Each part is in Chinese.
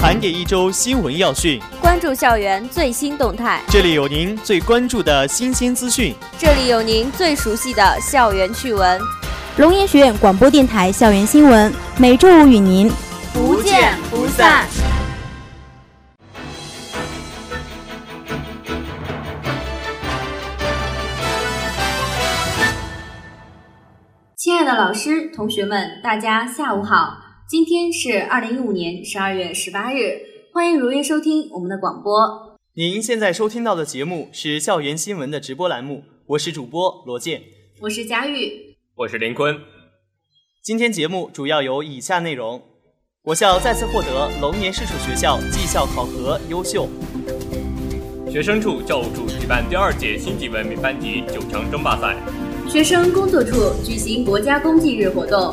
盘点一周新闻要讯，关注校园最新动态。这里有您最关注的新鲜资讯，这里有您最熟悉的校园趣闻。龙岩学院广播电台校园新闻，每周五与您不见不散。亲爱的老师、同学们，大家下午好。今天是二零一五年十二月十八日，欢迎如约收听我们的广播。您现在收听到的节目是校园新闻的直播栏目，我是主播罗健，我是佳玉，我是林坤。今天节目主要有以下内容：我校再次获得龙岩市属学校绩效考核优秀；学生处教务处举办第二届星级文明班级九强争霸赛。学生工作处举行国家公祭日活动，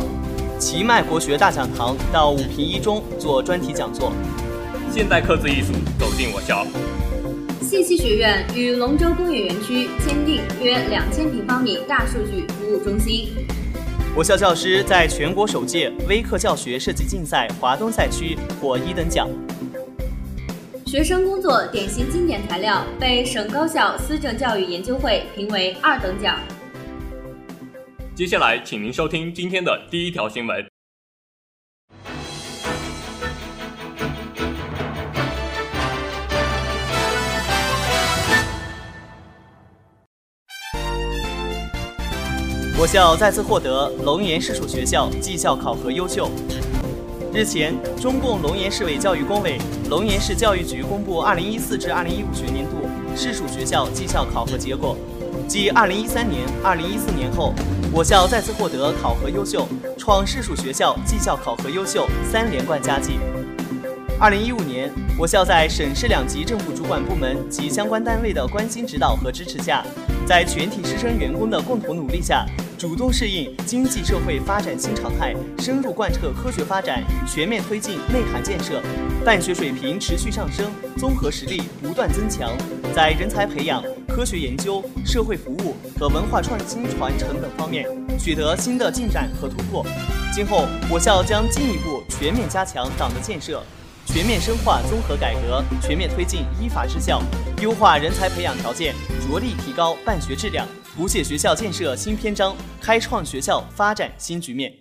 奇迈国学大讲堂到武平一中做专题讲座，现代刻字艺术走进我校。信息学院与龙州工业园区签订约两千平方米大数据服务中心。我校教师在全国首届微课教学设计竞赛华东赛区获一等奖。学生工作典型经典材料被省高校思政教育研究会评为二等奖。接下来，请您收听今天的第一条新闻。我校再次获得龙岩市属学校绩效考核优秀。日前，中共龙岩市委教育工委、龙岩市教育局公布2014至2015学年度市属学校绩效考核结果。继2013年、2014年后，我校再次获得考核优秀，创市属学校绩效考核优秀三连冠佳绩。2015年，我校在省市两级政府主管部门及相关单位的关心指导和支持下，在全体师生员工的共同努力下，主动适应经济社会发展新常态，深入贯彻科学发展，全面推进内涵建设，办学水平持续上升，综合实力不断增强，在人才培养。科学研究、社会服务和文化创新传承等方面取得新的进展和突破。今后，我校将进一步全面加强党的建设，全面深化综合改革，全面推进依法治校，优化人才培养条件，着力提高办学质量，谱写学校建设新篇章，开创学校发展新局面。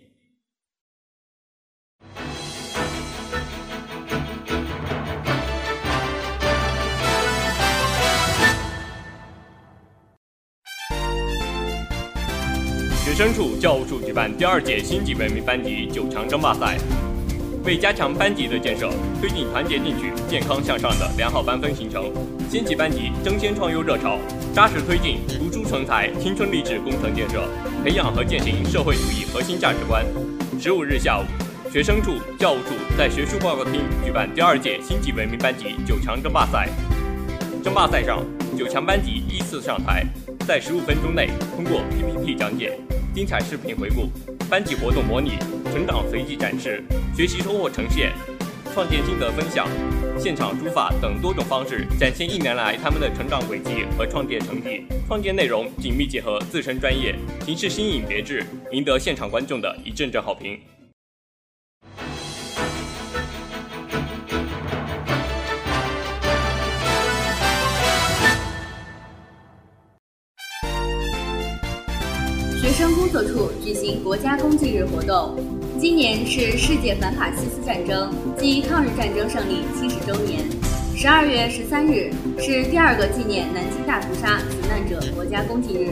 学生处教务处举办第二届星级文明班级九强争霸赛，为加强班级的建设，推进团结进取、健康向上的良好班风形成，星级班级争先创优热潮，扎实推进读书成才、青春励志工程建设，培养和践行社会主义核心价值观。十五日下午，学生处教务处在学术报告厅举办第二届星级文明班级九强争霸赛。争霸赛上，九强班级依次上台，在十五分钟内通过 PPT 讲解。精彩视频回顾、班级活动模拟、成长随机展示、学习收获呈现、创建心得分享、现场书法等多种方式，展现一年来他们的成长轨迹和创建成绩。创建内容紧密结合自身专业，形式新颖别致，赢得现场观众的一阵阵好评。工作处举行国家公祭日活动。今年是世界反法西斯战争暨抗日战争胜利七十周年，十二月十三日是第二个纪念南京大屠杀死难者国家公祭日。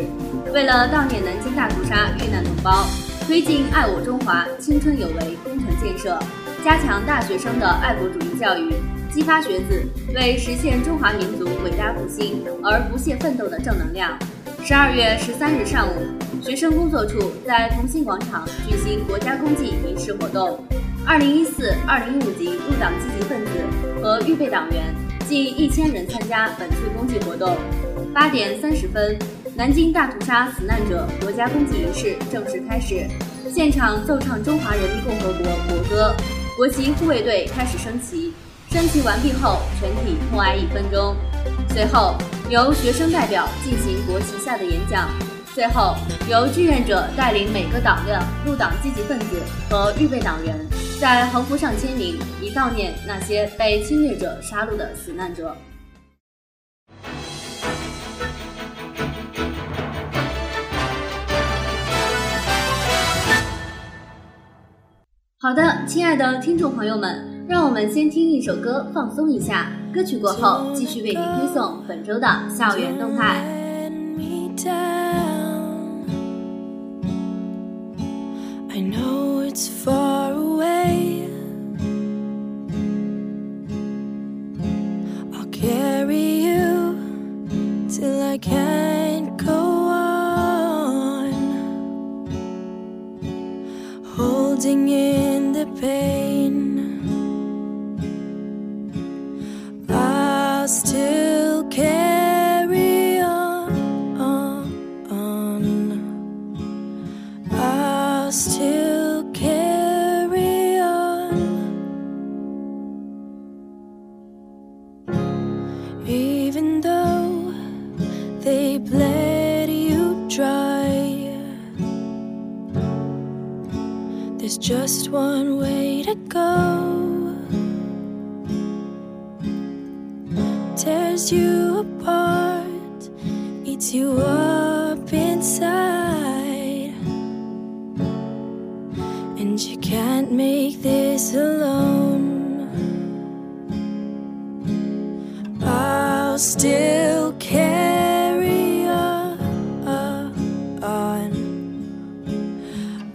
为了悼念南京大屠杀遇难同胞，推进爱我中华、青春有为工程建设，加强大学生的爱国主义教育，激发学子为实现中华民族伟大复兴而不懈奋斗的正能量。十二月十三日上午。学生工作处在同心广场举行国家公祭仪式活动，二零一四、二零一五级入党积极分子和预备党员近一千人参加本次公祭活动。八点三十分，南京大屠杀死难者国家公祭仪式正式开始，现场奏唱中华人民共和国国歌，国旗护卫队开始升旗。升旗完毕后，全体默哀一分钟，随后由学生代表进行国旗下的演讲。最后，由志愿者带领每个党的入党积极分子和预备党员在横幅上签名，以悼念那些被侵略者杀戮的死难者。好的，亲爱的听众朋友们，让我们先听一首歌放松一下。歌曲过后，继续为您推送本周的校园动态。I know it's far away. I'll carry you till I can't go on, holding in the pain. Tears you apart, eats you up inside. And you can't make this alone. I'll still carry on.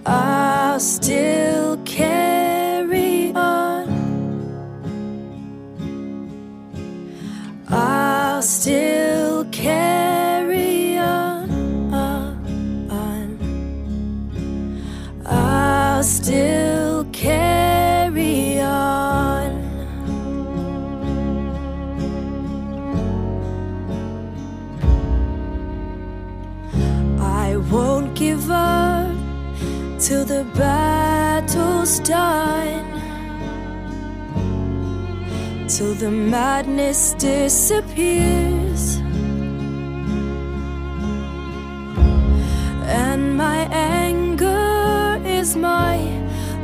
I'll still. Battle's done, till the madness disappears. And my anger is my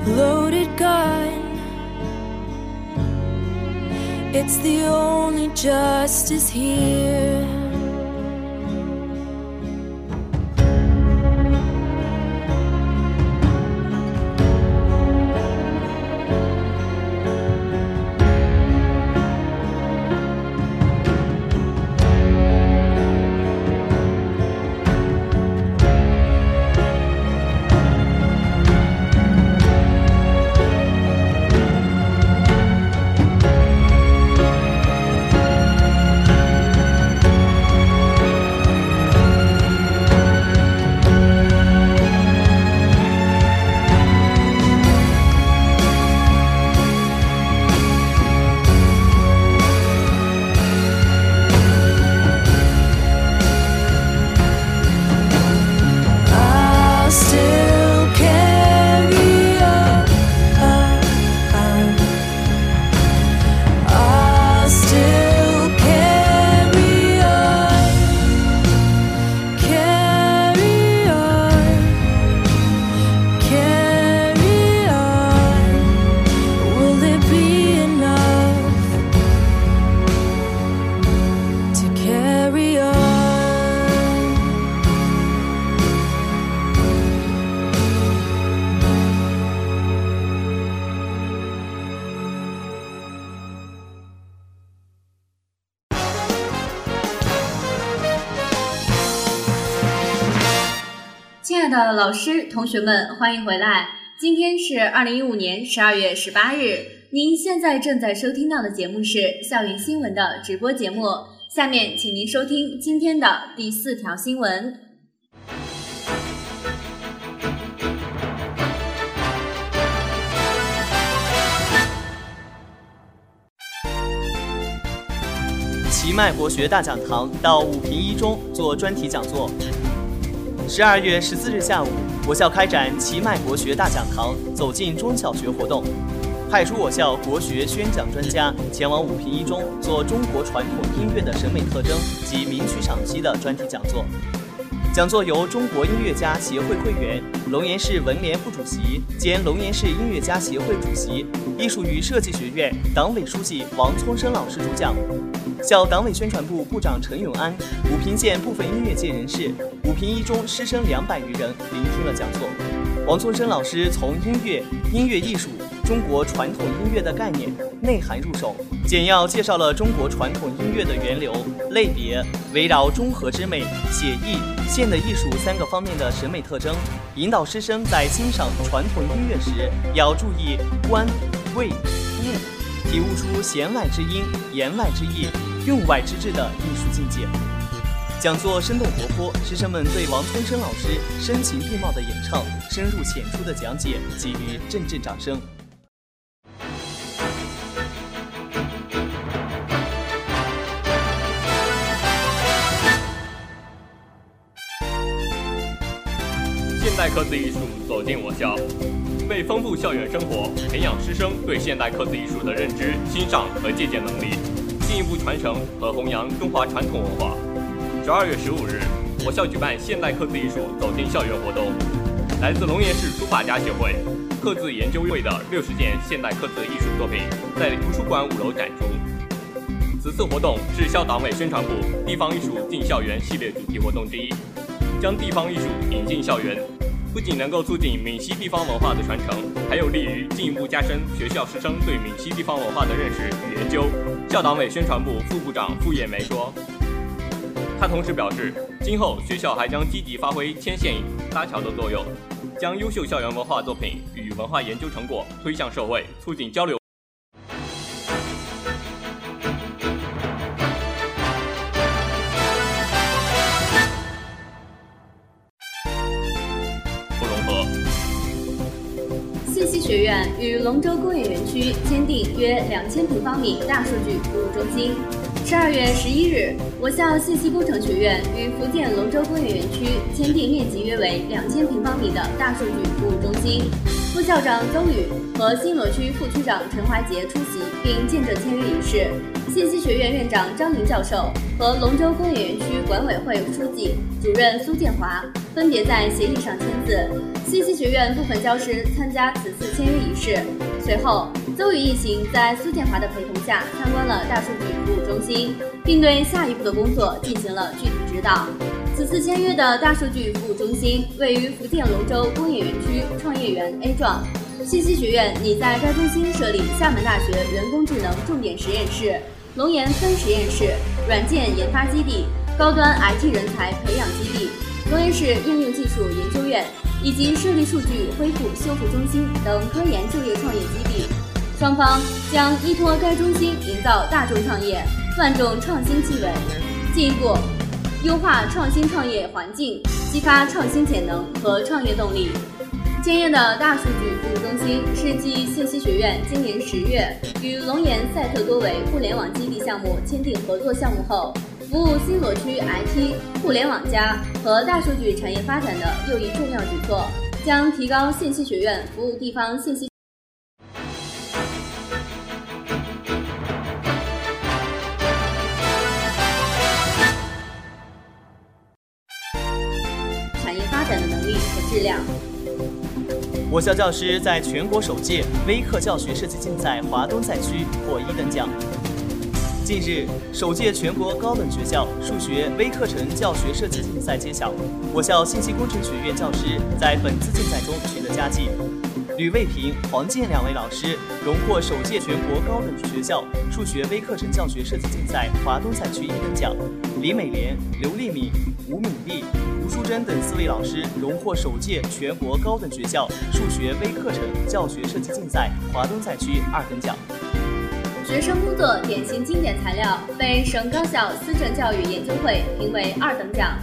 loaded gun. It's the only justice here. 同学们，欢迎回来！今天是二零一五年十二月十八日。您现在正在收听到的节目是校园新闻的直播节目。下面，请您收听今天的第四条新闻。奇迈国学大讲堂到武平一中做专题讲座。十二月十四日下午，我校开展“齐迈国学大讲堂，走进中小学”活动，派出我校国学宣讲专家前往武平一中做中国传统音乐的审美特征及名曲赏析的专题讲座。讲座由中国音乐家协会会员、龙岩市文联副主席兼龙岩市音乐家协会主席、艺术与设计学院党委书记王聪生老师主讲。校党委宣传部部长陈永安、武平县部分音乐界人士、武平一中师生两百余人聆听了讲座。王聪生老师从音乐、音乐艺术。中国传统音乐的概念内涵入手，简要介绍了中国传统音乐的源流、类别，围绕中和之美、写意、现的艺术三个方面的审美特征，引导师生在欣赏传统音乐时要注意观、味、悟，体悟出弦外之音、言外之意、用外之志的艺术境界。讲座生动活泼，师生们对王春生老师声情并茂的演唱、深入浅出的讲解给予阵阵掌声。现代刻字艺术走进我校，为丰富校园生活，培养师生对现代刻字艺术的认知、欣赏和借鉴能力，进一步传承和弘扬中华传统文化。十二月十五日，我校举办现代刻字艺术走进校园活动，来自龙岩市书法家协会刻字研究会的六十件现代刻字艺术作品在图书馆五楼展出。此次活动是校党委宣传部“地方艺术进校园”系列主题活动之一，将地方艺术引进校园。不仅能够促进闽西地方文化的传承，还有利于进一步加深学校师生对闽西地方文化的认识与研究。校党委宣传部副部长傅艳梅说：“他同时表示，今后学校还将积极发挥牵线搭桥的作用，将优秀校园文化作品与文化研究成果推向社会，促进交流。”与龙州工业园区签订约两千平方米大数据服务中心。十二月十一日，我校信息工程学院与福建龙州工业园区签订面积约为两千平方米的大数据服务中心。副校长邹宇和新罗区副区长陈怀杰出席并见证签约仪式。信息学院院长张宁教授和龙州工业园区管委会书记、主任苏建华分别在协议上签字。信息学院部分教师参加此次签约仪式。随后，邹宇一行在苏建华的陪同下参观了大数据服务中心，并对下一步的工作进行了具体指导。此次签约的大数据服务中心位于福建龙州工业园区创业园 A 幢。信息学院拟在该中心设立厦门大学人工智能重点实验室、龙岩分实验室、软件研发基地、高端 IT 人才培养基地、龙岩市应用技术研究院。以及设立数据恢复修复中心等科研就业创业基地，双方将依托该中心营造大众创业、万众创新气氛，进一步优化创新创业环境，激发创新潜能和创业动力。建业的大数据服务中心是继信息学院今年十月与龙岩赛特多维互联网基地项目签订合作项目后，服务新罗区 IT、互联网加和大数据产业发展的又一重要举措，将提高信息学院服务地方信息产业发展的能力和质量。我校教师在全国首届微课教学设计竞赛华东赛区获一等奖。近日，首届全国高等学校数学微课程教学设计竞赛揭晓，我校信息工程学院教师在本次竞赛中取得佳绩。吕卫平、黄健两位老师荣获首届全国高等学校数学微课程教学设计竞赛华东赛区一等奖。李美莲、刘丽敏、吴敏丽。吴淑珍等四位老师荣获首届全国高等学校数学微课程教学设计竞赛华东赛区二等奖。学生工作典型经典材料被省高校思政教育研究会评为二等奖。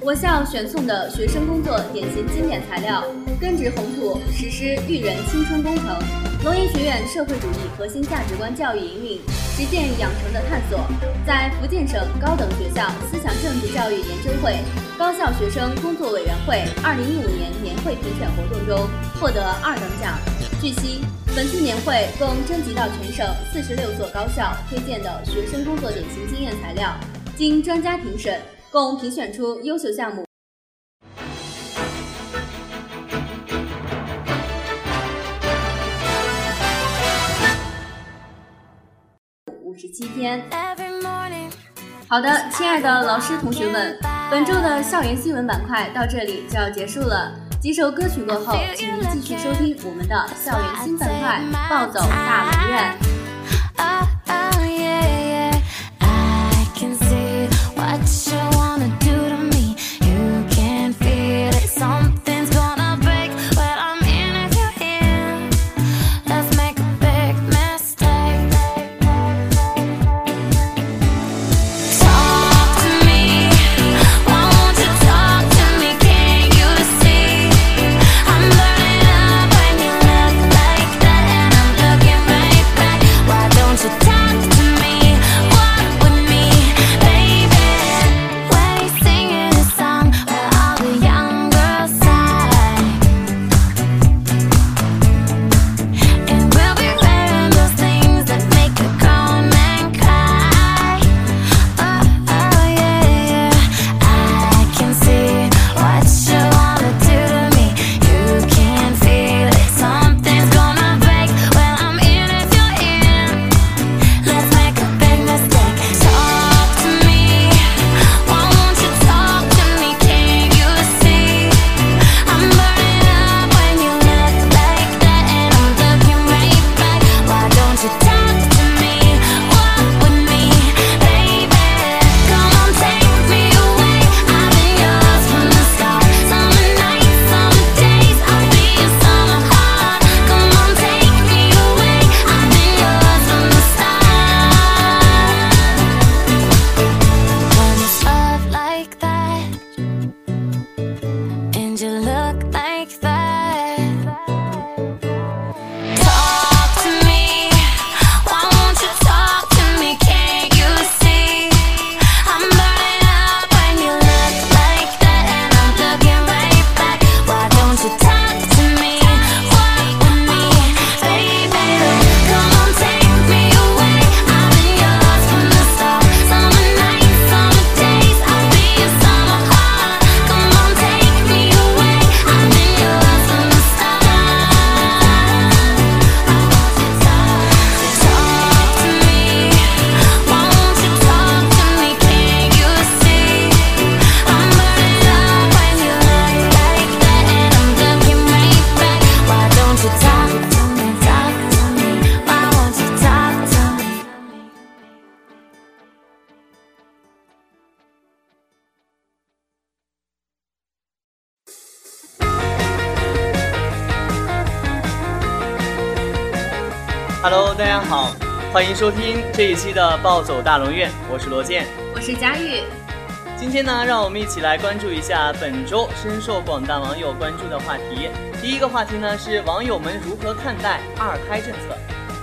我校选送的学生工作典型经典材料，根植红土实施育人青春工程，龙岩学院社会主义核心价值观教育引领实践养成的探索，在福建省高等学校思想政治教育研究会。高校学生工作委员会二零一五年年会评选活动中获得二等奖。据悉，本次年会共征集到全省四十六所高校推荐的学生工作典型经验材料经专家评审共评选出优秀项目。五十七天。好的亲爱的老师同学们本周的校园新闻板块到这里就要结束了。几首歌曲过后，请您继续收听我们的校园新板块《暴走大龙院》。好，欢迎收听这一期的《暴走大龙院》，我是罗健，我是佳玉。今天呢，让我们一起来关注一下本周深受广大网友关注的话题。第一个话题呢是网友们如何看待二胎政策。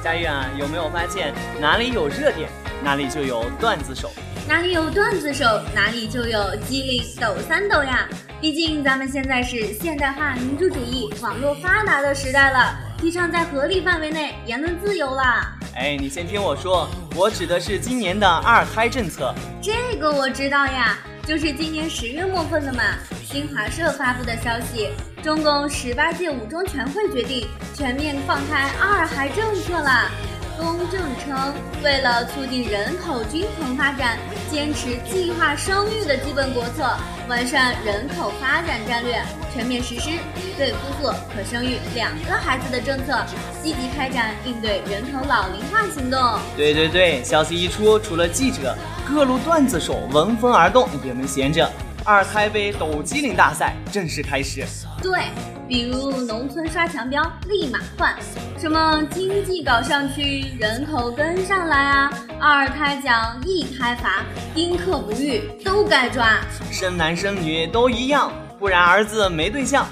佳玉啊，有没有发现哪里有热点，哪里就有段子手？哪里有段子手，哪里就有机灵抖三抖呀！毕竟咱们现在是现代化民主主义、网络发达的时代了。提倡在合理范围内言论自由啦！哎，你先听我说，我指的是今年的二胎政策。这个我知道呀，就是今年十月末份的嘛。新华社发布的消息，中共十八届五中全会决定全面放开二孩政策啦。公正称，为了促进人口均衡发展，坚持计划生育的基本国策，完善人口发展战略，全面实施一对夫妇可生育两个孩子的政策，积极开展应对人口老龄化行动。对对对，消息一出，除了记者，各路段子手闻风而动，也没闲着。二胎杯抖机灵大赛正式开始。对。比如农村刷墙标立马换，什么经济搞上去，人口跟上来啊！二胎奖一胎罚，丁克不育都该抓，生男生女都一样，不然儿子没对象，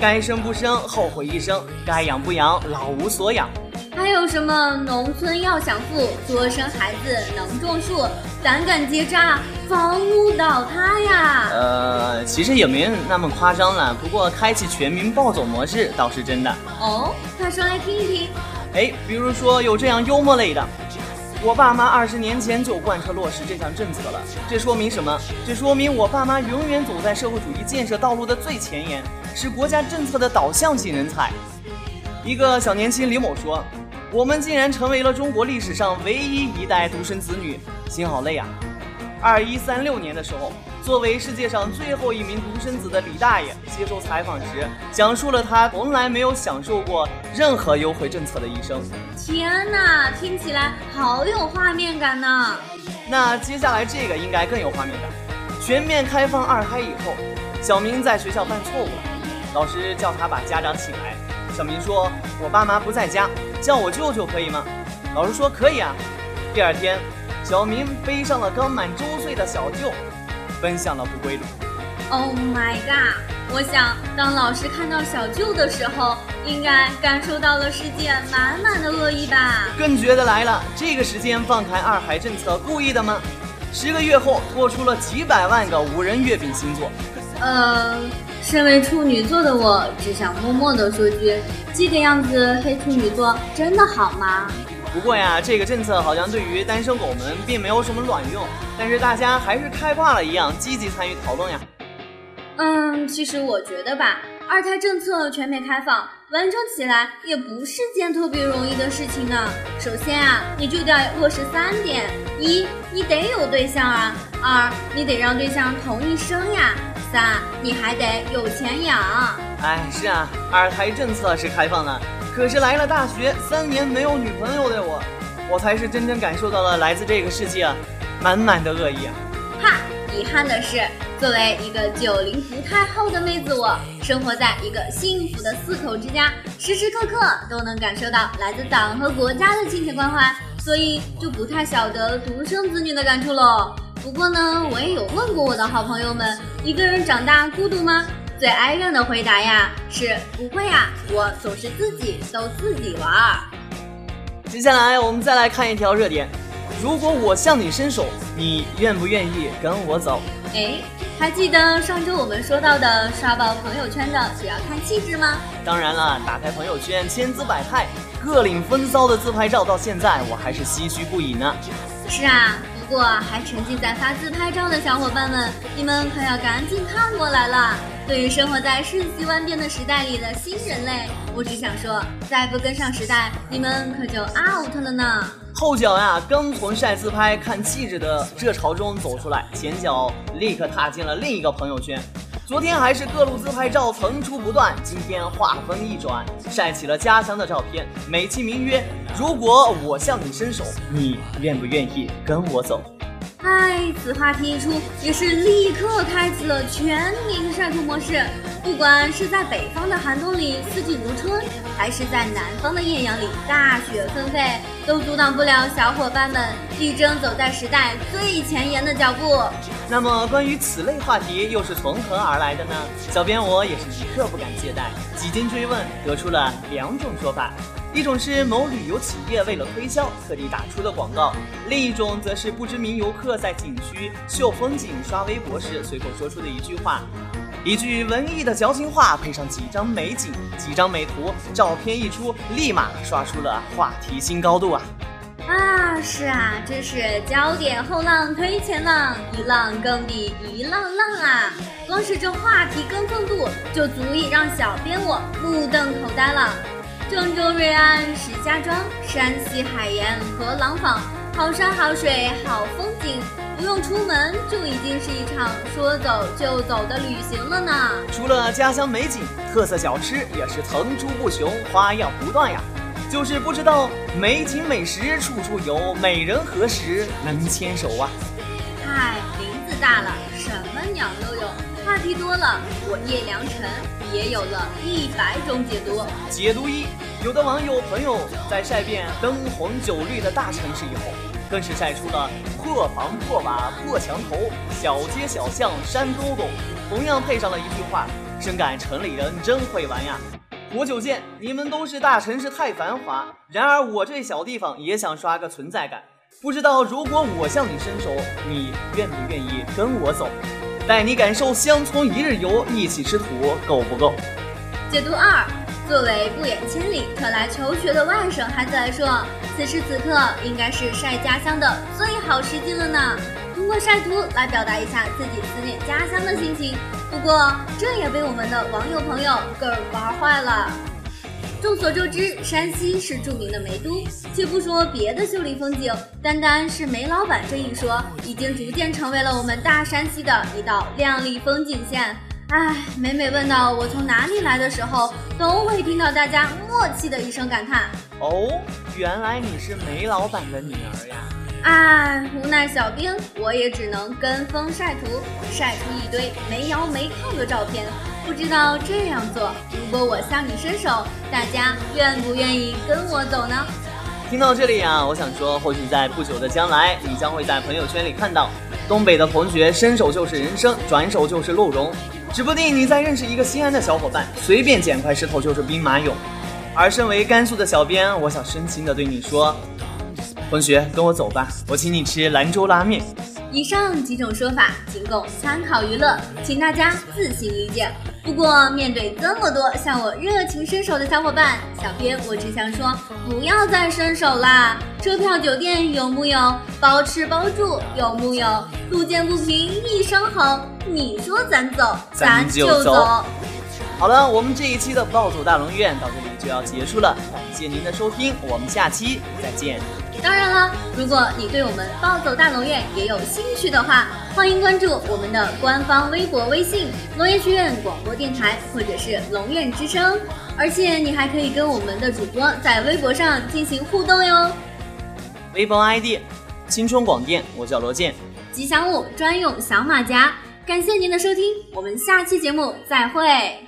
该生不生后悔一生，该养不养老无所养。还有什么农村要想富，多生孩子能种树，胆敢结扎，房屋倒塌呀！呃，其实也没那么夸张了，不过开启全民暴走模式倒是真的。哦，快说来听一听。哎，比如说有这样幽默类的，我爸妈二十年前就贯彻落实这项政策了，这说明什么？这说明我爸妈永远走在社会主义建设道路的最前沿，是国家政策的导向性人才。一个小年轻李某说。我们竟然成为了中国历史上唯一一代独生子女，心好累啊！二一三六年的时候，作为世界上最后一名独生子的李大爷接受采访时，讲述了他从来没有享受过任何优惠政策的一生。天哪，听起来好有画面感呢！那接下来这个应该更有画面感。全面开放二胎以后，小明在学校犯错误了，老师叫他把家长请来。小明说：“我爸妈不在家，叫我舅舅可以吗？”老师说：“可以啊。”第二天。小明背上了刚满周岁的小舅，奔向了不归路。Oh my god！我想，当老师看到小舅的时候，应该感受到了世界满满的恶意吧？更觉得来了，这个时间放开二孩政策，故意的吗？十个月后，拖出了几百万个五人月饼星座。呃，身为处女座的我，只想默默的说句：这个样子黑处女座真的好吗？不过呀，这个政策好像对于单身狗们并没有什么卵用，但是大家还是开挂了一样积极参与讨论呀。嗯，其实我觉得吧，二胎政策全面开放，完成起来也不是件特别容易的事情呢。首先啊，你就得落实三点：一，你得有对象啊；二，你得让对象同意生呀；三，你还得有钱养。哎，是啊，二胎政策是开放了。可是来了大学三年没有女朋友的我，我才是真正感受到了来自这个世界满满的恶意啊！哈，遗憾的是，作为一个九零不太后的妹子，我生活在一个幸福的四口之家，时时刻刻都能感受到来自党和国家的亲切关怀，所以就不太晓得独生子女的感触喽。不过呢，我也有问过我的好朋友们，一个人长大孤独吗？最哀怨的回答呀，是不会呀，我总是自己逗自己玩。接下来我们再来看一条热点：如果我向你伸手，你愿不愿意跟我走？哎，还记得上周我们说到的刷爆朋友圈的只要看气质吗？当然了，打开朋友圈，千姿百态、各领风骚的自拍照，到现在我还是唏嘘不已呢。是啊。不过，还沉浸在发自拍照的小伙伴们，你们可要赶紧看过来了。对于生活在瞬息万变的时代里的新人类，我只想说，再不跟上时代，你们可就 out 了呢。后脚呀，刚从晒自拍看气质的热潮中走出来，前脚立刻踏进了另一个朋友圈。昨天还是各路自拍照层出不穷，今天画风一转，晒起了家乡的照片，美其名曰“如果我向你伸手，你愿不愿意跟我走？”嗨，此话题一出，也是立刻开启了全民晒图模式。不管是在北方的寒冬里四季如春，还是在南方的艳阳里大雪纷飞，都阻挡不了小伙伴们力争走在时代最前沿的脚步。那么，关于此类话题又是从何而来的呢？小编我也是一刻不敢懈怠，几经追问，得出了两种说法。一种是某旅游企业为了推销特地打出的广告，另一种则是不知名游客在景区秀风景刷微博时随口说出的一句话，一句文艺的矫情话，配上几张美景、几张美图，照片一出，立马刷出了话题新高度啊！啊，是啊，真是焦点后浪推前浪，一浪更比一浪浪啊！光是这话题跟风度，就足以让小编我目瞪口呆了。郑州瑞安、石家庄、山西海盐和廊坊，好山好水好风景，不用出门就已经是一场说走就走的旅行了呢。除了家乡美景，特色小吃也是层出不穷，花样不断呀。就是不知道美景美食处处有，美人何时能牵手啊？嗨，林子大了，什么鸟都有。话题多了，我叶良辰也有了一百种解读。解读一：有的网友朋友在晒遍灯红酒绿的大城市以后，更是晒出了破房破瓦破墙头、小街小巷山沟沟，同样配上了一句话：深感城里人真会玩呀。我久见，你们都是大城市太繁华，然而我这小地方也想刷个存在感。不知道如果我向你伸手，你愿不愿意跟我走？带你感受乡村一日游，一起吃土够不够？解读二：作为不远千里特来求学的外省孩子来说，此时此刻应该是晒家乡的最好时机了呢。通过晒图来表达一下自己思念家乡的心情。不过这也被我们的网友朋友给玩坏了。众所周知，山西是著名的煤都。且不说别的秀丽风景，单单是煤老板这一说，已经逐渐成为了我们大山西的一道亮丽风景线。唉，每每问到我从哪里来的时候，都会听到大家默契的一声感叹：“哦，原来你是煤老板的女儿呀！”唉，无奈小兵，我也只能跟风晒图，晒出一堆没窑没靠的照片。不知道这样做，如果我向你伸手，大家愿不愿意跟我走呢？听到这里啊，我想说，或许在不久的将来，你将会在朋友圈里看到东北的同学伸手就是人生，转手就是鹿茸。指不定你在认识一个西安的小伙伴，随便捡块石头就是兵马俑。而身为甘肃的小编，我想深情的对你说，同学，跟我走吧，我请你吃兰州拉面。以上几种说法仅供参考娱乐，请大家自行理解。不过面对这么多向我热情伸手的小伙伴，小编我只想说，不要再伸手啦！车票、酒店有木有？包吃包住有木有？路见不平一声吼，你说咱走，咱就走。好了，我们这一期的暴走大龙院到这里就要结束了，感谢您的收听，我们下期再见。当然了，如果你对我们暴走大龙院也有兴趣的话，欢迎关注我们的官方微博、微信“龙岩学院广播电台”或者是“龙院之声”，而且你还可以跟我们的主播在微博上进行互动哟。微博 ID：青春广电，我叫罗健。吉祥物专用小马甲。感谢您的收听，我们下期节目再会。